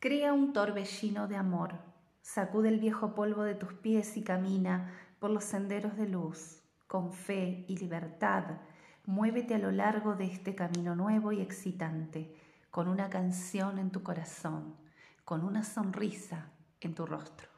Crea un torbellino de amor, sacude el viejo polvo de tus pies y camina por los senderos de luz, con fe y libertad. Muévete a lo largo de este camino nuevo y excitante, con una canción en tu corazón, con una sonrisa en tu rostro.